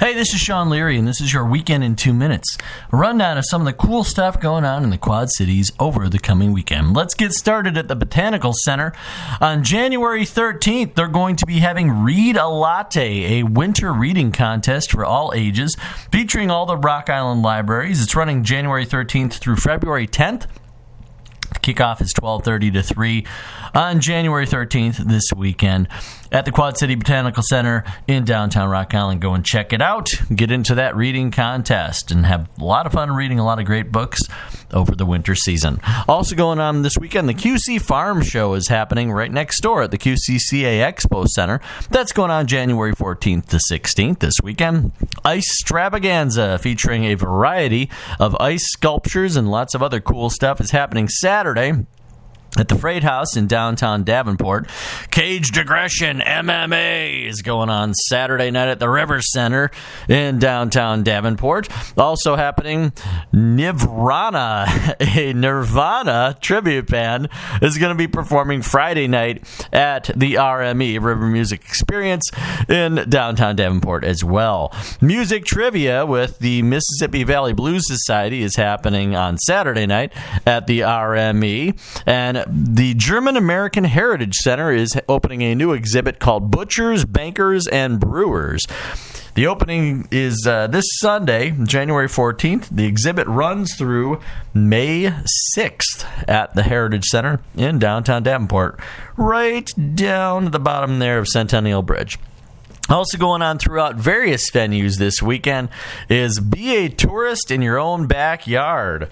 Hey, this is Sean Leary, and this is your weekend in two minutes. A rundown of some of the cool stuff going on in the Quad Cities over the coming weekend. Let's get started at the Botanical Center. On January 13th, they're going to be having Read a Latte, a winter reading contest for all ages, featuring all the Rock Island libraries. It's running January 13th through February 10th. Kickoff is 12:30 to 3 on January 13th this weekend at the Quad City Botanical Center in downtown Rock Island. Go and check it out. Get into that reading contest and have a lot of fun reading a lot of great books over the winter season. Also going on this weekend, the QC Farm Show is happening right next door at the QCCA Expo Center. That's going on January 14th to 16th this weekend. Icetravaganza featuring a variety of ice sculptures and lots of other cool stuff is happening Saturday at the Freight House in downtown Davenport. Cage Digression MMA is going on Saturday night at the River Center in downtown Davenport. Also happening, Nirvana, a Nirvana tribute band, is going to be performing Friday night at the RME River Music Experience in downtown Davenport as well. Music trivia with the Mississippi Valley Blues Society is happening on Saturday night at the RME and the German American Heritage Center is opening a new exhibit called Butchers, Bankers, and Brewers. The opening is uh, this Sunday, January 14th. The exhibit runs through May 6th at the Heritage Center in downtown Davenport, right down the bottom there of Centennial Bridge. Also going on throughout various venues this weekend is Be a Tourist in Your Own Backyard.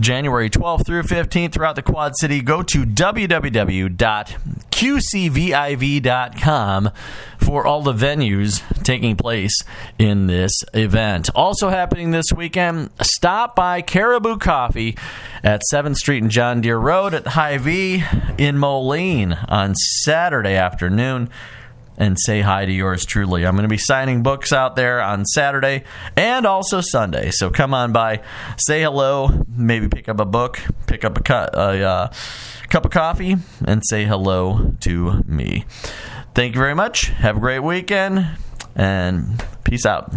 January 12th through 15th throughout the Quad City. Go to www.qcviv.com for all the venues taking place in this event. Also happening this weekend, stop by Caribou Coffee at 7th Street and John Deere Road at the Hy-Vee in Moline on Saturday afternoon and say hi to yours truly. I'm going to be signing books out there on Saturday and also Sunday. So come on by, say hello, maybe pick up a book, pick up a, cu- a uh, cup of coffee, and say hello to me. Thank you very much. Have a great weekend and peace out.